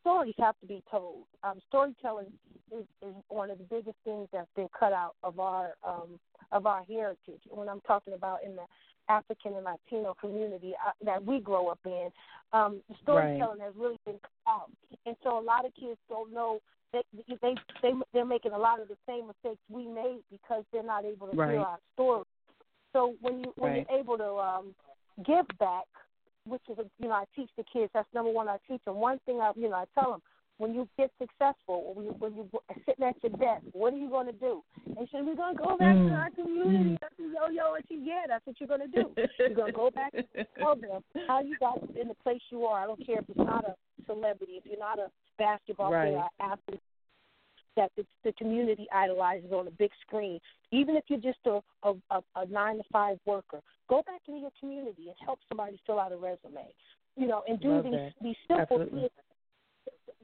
S4: stories have to be told. Um storytelling is, is one of the biggest things that's been cut out of our um of our heritage. When I'm talking about in the African and Latino community uh, that we grow up in, um storytelling has really been cut out. And so a lot of kids don't know they they they they're making a lot of the same mistakes we made because they're not able to
S2: Right.
S4: hear our story. So when you when
S2: Right.
S4: you're able to um give back, which is, you know, I teach the kids. That's number one. I teach them. One thing I, you know, I tell them when you get successful, when you when you sitting at your desk, what are you going to do? They say we're going to go back
S2: Mm.
S4: to our community.
S2: Mm.
S4: I yo, yo, and she, yeah, that's what you're going to do. You're going to go back and tell them how you got in the place you are. I don't care if it's not a celebrity, if you're not a basketball
S2: Right.
S4: player, athlete that the, the community idolizes on the big screen. Even if you're just a, a, a, a nine to five worker, go back into your community and help somebody fill out a resume. You know, and do
S2: Love
S4: these
S2: that.
S4: these simple
S2: Absolutely.
S4: things.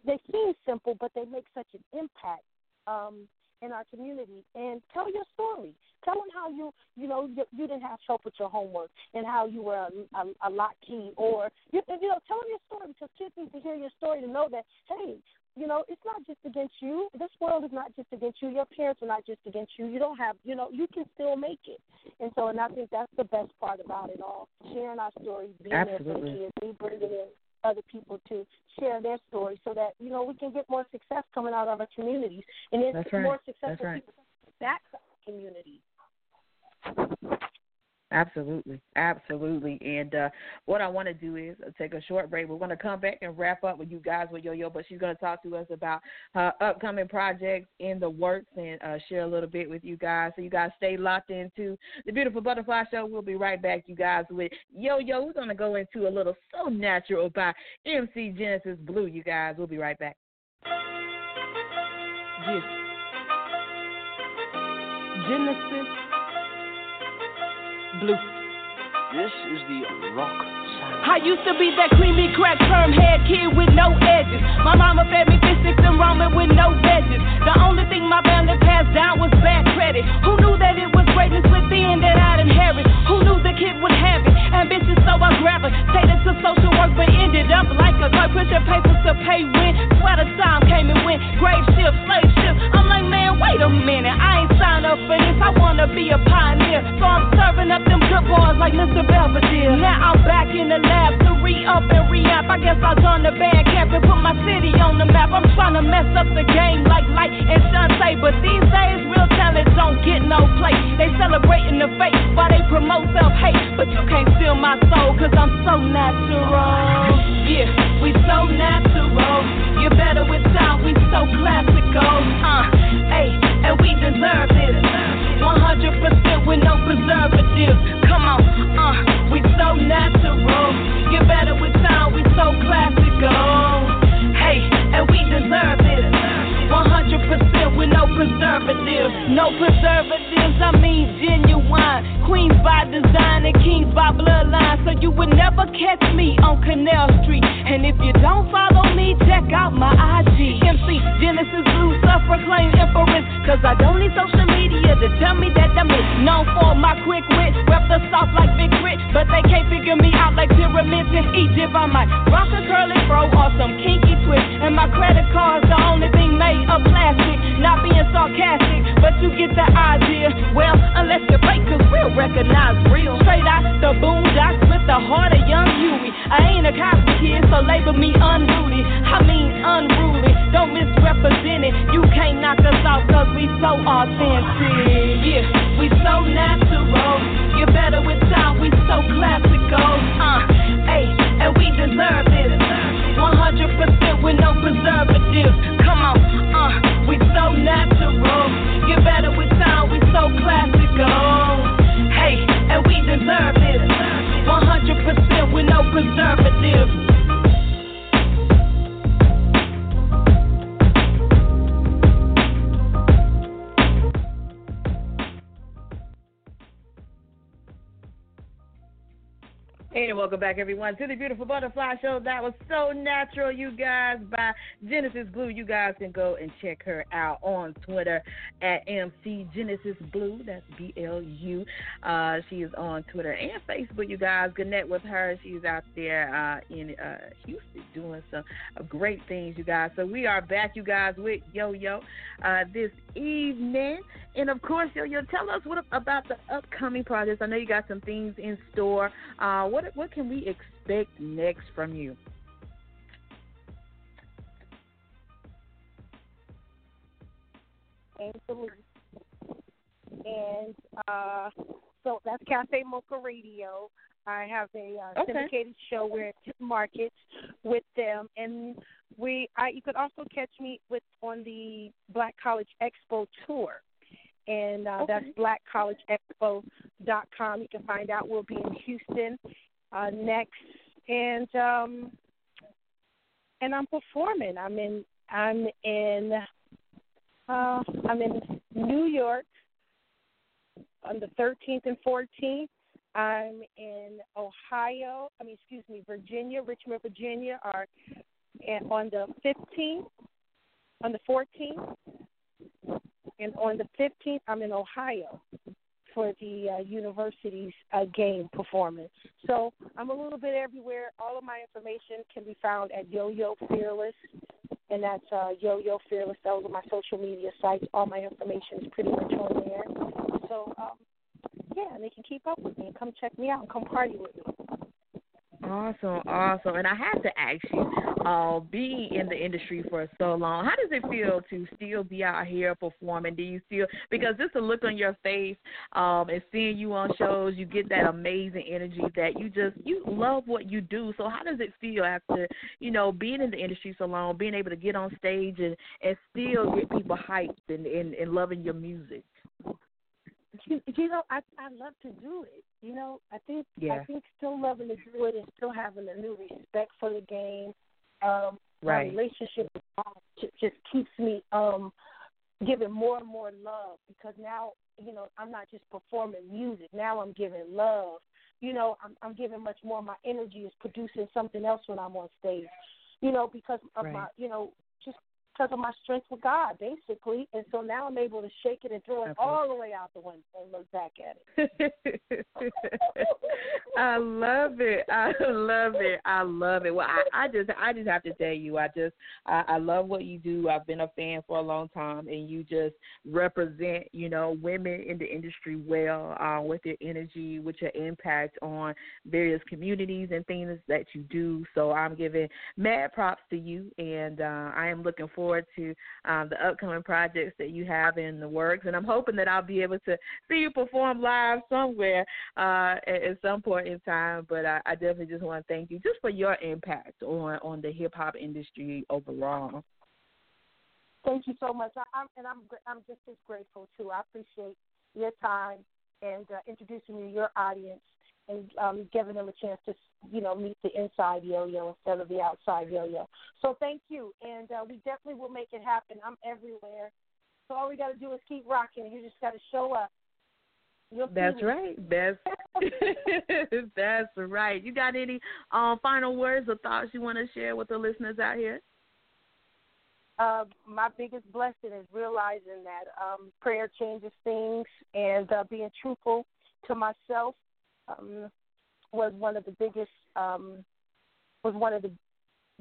S4: They seem simple, but they make such an impact um, in our community. And tell your story. Tell them how you, you know, you, you didn't have help with your homework and how you were a, a, a lot key, or you, you know, tell them your story because kids need to hear your story to know that hey, you know, it's not just against you. This world is not just against you. Your parents are not just against you. You don't have, you know, you can still make it. And so, and I think that's the best part about it all: sharing our stories, being there for kids, me bringing in other people to share their stories, so that you know we can get more success coming out of our communities, and
S2: That's right.
S4: more successful
S2: right.
S4: people back to our community.
S2: Absolutely, absolutely. And uh, what I want to do is uh, take a short break. We're going to come back and wrap up with you guys with Yo Yo, but she's going to talk to us about her upcoming projects in the works and uh, share a little bit with you guys. So you guys stay locked into the Beautiful Butterfly Show. We'll be right back, you guys, with Yo Yo. We're going to go into a little So Natural by MC Genesis Blue. You guys, we'll be right back.
S8: Genesis Blue.
S9: This is the rock.
S8: I used to be that creamy crack perm head kid with no edges. My mama fed me sticks and ramen with no veggies. The only thing my family passed down was bad credit. Who knew that it was greatness within that I'd inherit? Who knew the kid would have it? Ambitious, so I gravitated to social work, but ended up like a clerk pushing papers to pay rent. Sweater time came and went. Grave shift, slave shift. I'm like, man, wait a minute. I ain't signed up for this. I wanna be a pioneer. So I'm serving up them good boys like Mr. Belvedere. Now I'm back in the the lab to re up and re up. I guess I'll turn the bad cap and put my city on the map. I'm trying to mess up the game like Lyte and Shanté, but these days real talent don't get no play. They celebrating the fake while they promote self hate, but you can't steal my soul cause I'm so natural. Yeah, we so natural. You're better with time, we so classical. Uh, hey, and we deserve it. 100% with no preservatives. Come on, uh, we so natural. Get better with time, we so classical. Hey, and we deserve it. 100% with no preservatives, No preservatives, I mean genuine. Queens by design and kings by bloodline. So you would never catch me on Canal Street. And if you don't follow me, check out my IG. MC Genesis Blue, self proclaimed empress. Cause I don't need social tell me that I'm it. Known for my quick wit, rep the soft like Big Crit. But they can't figure me out like pyramids in Egypt. I might rock a curly fro or some kinky twist. And my credit card's the only thing made of plastic. Not being sarcastic, but you get the idea. Well, unless you're fake, we'll recognize real. Straight out the boondocks with the heart of young Huey. I ain't a Cosby kid, so label me unruly. I mean unruly, don't misrepresent it. You can't knock us off cause we so authentic. Yeah, we so natural. Get better with time, we so classical. Uh, hey, and we deserve this. 100% with no preservatives. Come on, uh, we so natural. Get better with time, we so classical. Hey, and we deserve this. 100% with no preservatives.
S2: And welcome back, everyone, to the Beautiful Butterfly Show. That was so natural, you guys, by Genesis Blue. You guys can go and check her out on Twitter at MC Genesis Blue. That's B L U. Uh, she is on Twitter and Facebook. You guys connect with her. She's out there uh, in uh, Houston doing some great things, you guys. So we are back, you guys, with Yo Yo uh, this evening. And of course, you'll tell us what about the upcoming projects. I know you got some things in store. Uh, what what can we expect next from you?
S4: Absolutely. And uh, so that's Cafe Mocha Radio. I have a uh,
S2: Okay.
S4: syndicated show where it markets with them, and we. I you could also catch me with on the Black College Expo tour, and uh, that's blackcollegeexpo.com. You can find out. We'll be in Houston uh, next, and um, and I'm performing. I'm in. I'm in. Uh, I'm in New York on the 13th and 14th. I'm in Ohio. I mean, excuse me, Virginia, Richmond, Virginia, are and on the 15th, on the 14th, and on the 15th, I'm in Ohio for the uh, university's uh, game performance. So I'm a little bit everywhere. All of my information can be found at Yo Yo Fearless, and that's uh, Yo Yo Fearless. Those are my social media sites. All my information is pretty much on there. So um, yeah, and they can keep up with me come check me out and come party with me.
S2: Awesome, awesome. And I have to ask you, uh, being in the industry for so long, how does it feel to still be out here performing? Do you feel because just the look on your face, um, and seeing you on shows, you get that amazing energy that you just you love what you do. So how does it feel after, you know, being in the industry so long, being able to get on stage and, and still get people hyped and, and, and loving your music?
S4: You, you know, I I love to do it. You know, I think
S2: Yeah.
S4: I think still loving to do it and still having a new respect for the game. Um, My
S2: Right.
S4: relationship with God just keeps me um giving more and more love because now you know I'm not just performing music. Now I'm giving love. You know, I'm I'm giving much more. My energy is producing something else when I'm on stage. You know, because of my you know just because of my strength with God, basically. And so now I'm able to shake it and throw it all the way out the window and look back at it.
S2: I love it. I love it. I love it. Well, I, I just, I just have to tell you, I just, I, I love what you do. I've been a fan for a long time, and you just represent, you know, women in the industry well uh, with your energy, with your impact on various communities and things that you do. So I'm giving mad props to you, and uh, I am looking forward to um, the upcoming projects that you have in the works, and I'm hoping that I'll be able to see you perform live somewhere uh, at, at some point in time. But I, I definitely just want to thank you just for your impact on on the hip hop industry overall.
S4: Thank you so much. I, I'm and I'm I'm just as grateful too. I appreciate your time and uh, introducing me to your audience and um, giving them a chance to you know meet the inside yo-yo instead of the outside yo-yo. So thank you, and uh, we definitely will make it happen. I'm everywhere, So all we got to do is keep rocking. You just got to show up. You'll
S2: That's right. That's that's right. You got any um, final words or thoughts you want to share with the listeners out here?
S4: uh, my biggest blessing is realizing that um, prayer changes things, and uh, being truthful to myself um, was one of the biggest um, was one of the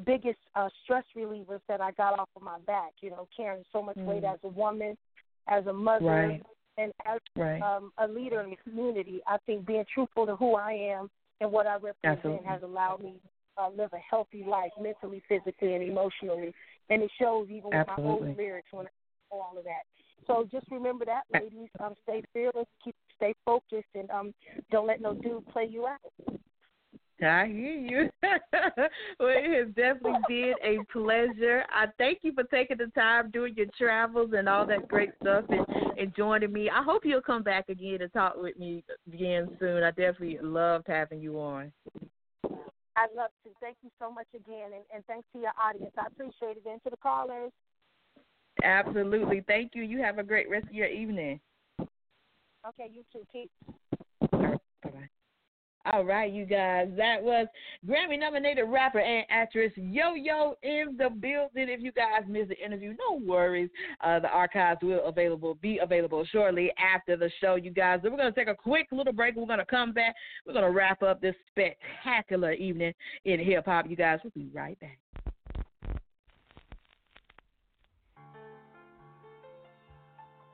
S4: biggest uh, stress relievers that I got off of my back. You know, carrying so much weight
S2: Mm.
S4: as a woman, as a mother,
S2: Right.
S4: and as
S2: Right.
S4: um, a leader in the community. I think being truthful to who I am and what I represent
S2: Absolutely.
S4: has allowed me to uh, live a healthy life, mentally, physically, and emotionally. And it shows even with my
S2: Absolutely.
S4: old lyrics when I all of that. So just remember that, ladies. Um, stay fearless, keep stay focused, and um, don't let no dude play you out.
S2: I hear you. well, it has definitely been a pleasure. I thank you for taking the time doing your travels and all that great stuff and, and joining me. I hope you'll come back again and talk with me again soon. I definitely loved having you on.
S4: I'd love to. Thank you so much again, and, and thanks to your audience. I appreciate it. And to the callers,
S2: Absolutely. Thank you. You have a great rest of your evening.
S4: okay, you too. Keep.
S2: Bye bye. All right, you guys. That was Grammy nominated rapper and actress Yo Yo in the building. If you guys missed the interview, no worries. Uh, the archives will available be available shortly after the show, you guys. So we're gonna take a quick little break. We're gonna come back. We're gonna wrap up this spectacular evening in hip hop. You guys, we'll be right back.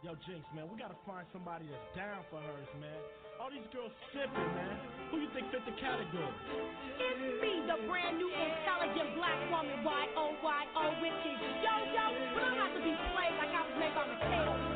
S5: Yo, Jinx, man, we gotta find somebody that's down for hers, man. All these girls sipping, man. Who you think fit the category?
S6: It's me, the brand new intelligent black woman, Y-O-Y-O, which is Yo-Yo. But I have to be played like I was made by Mattel.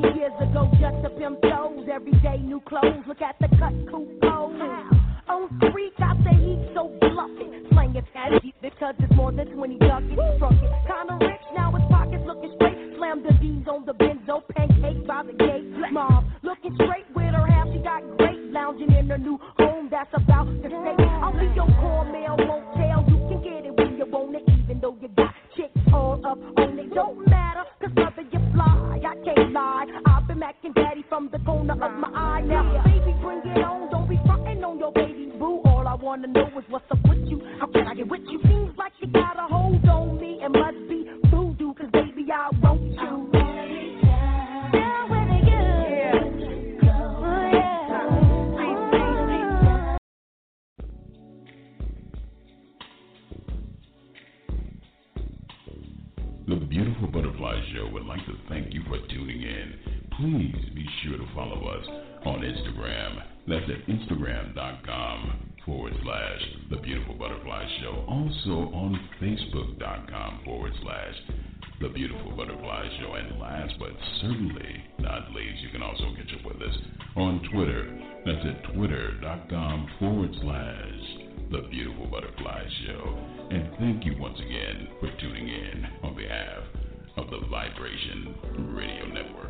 S10: 20 years ago, just a pimp toes. Every day new clothes. Look at the cut, cool clothes. On street, I say he's so bluffing. Slang it as deep because it's more than 20 ducats. Struck it. Kinda rich, now his pockets looking straight. Slam the D's on the benzo, pancake by the gate. Mom, looking straight with her half, she got great. Lounging in her new home that's about to corner of my eye. Now, baby, bring it on. Don't be frontin' on your baby boo. All I wanna know is what's up
S1: on Instagram. That's at instagram.com forward slash The Beautiful Butterfly Show. Also on facebook.com forward slash The Beautiful Butterfly Show. And last but certainly not least, you can also catch up with us on Twitter. That's at twitter.com forward slash the Beautiful Butterfly Show. And thank you once again for tuning in on behalf of the Vibration Radio Network.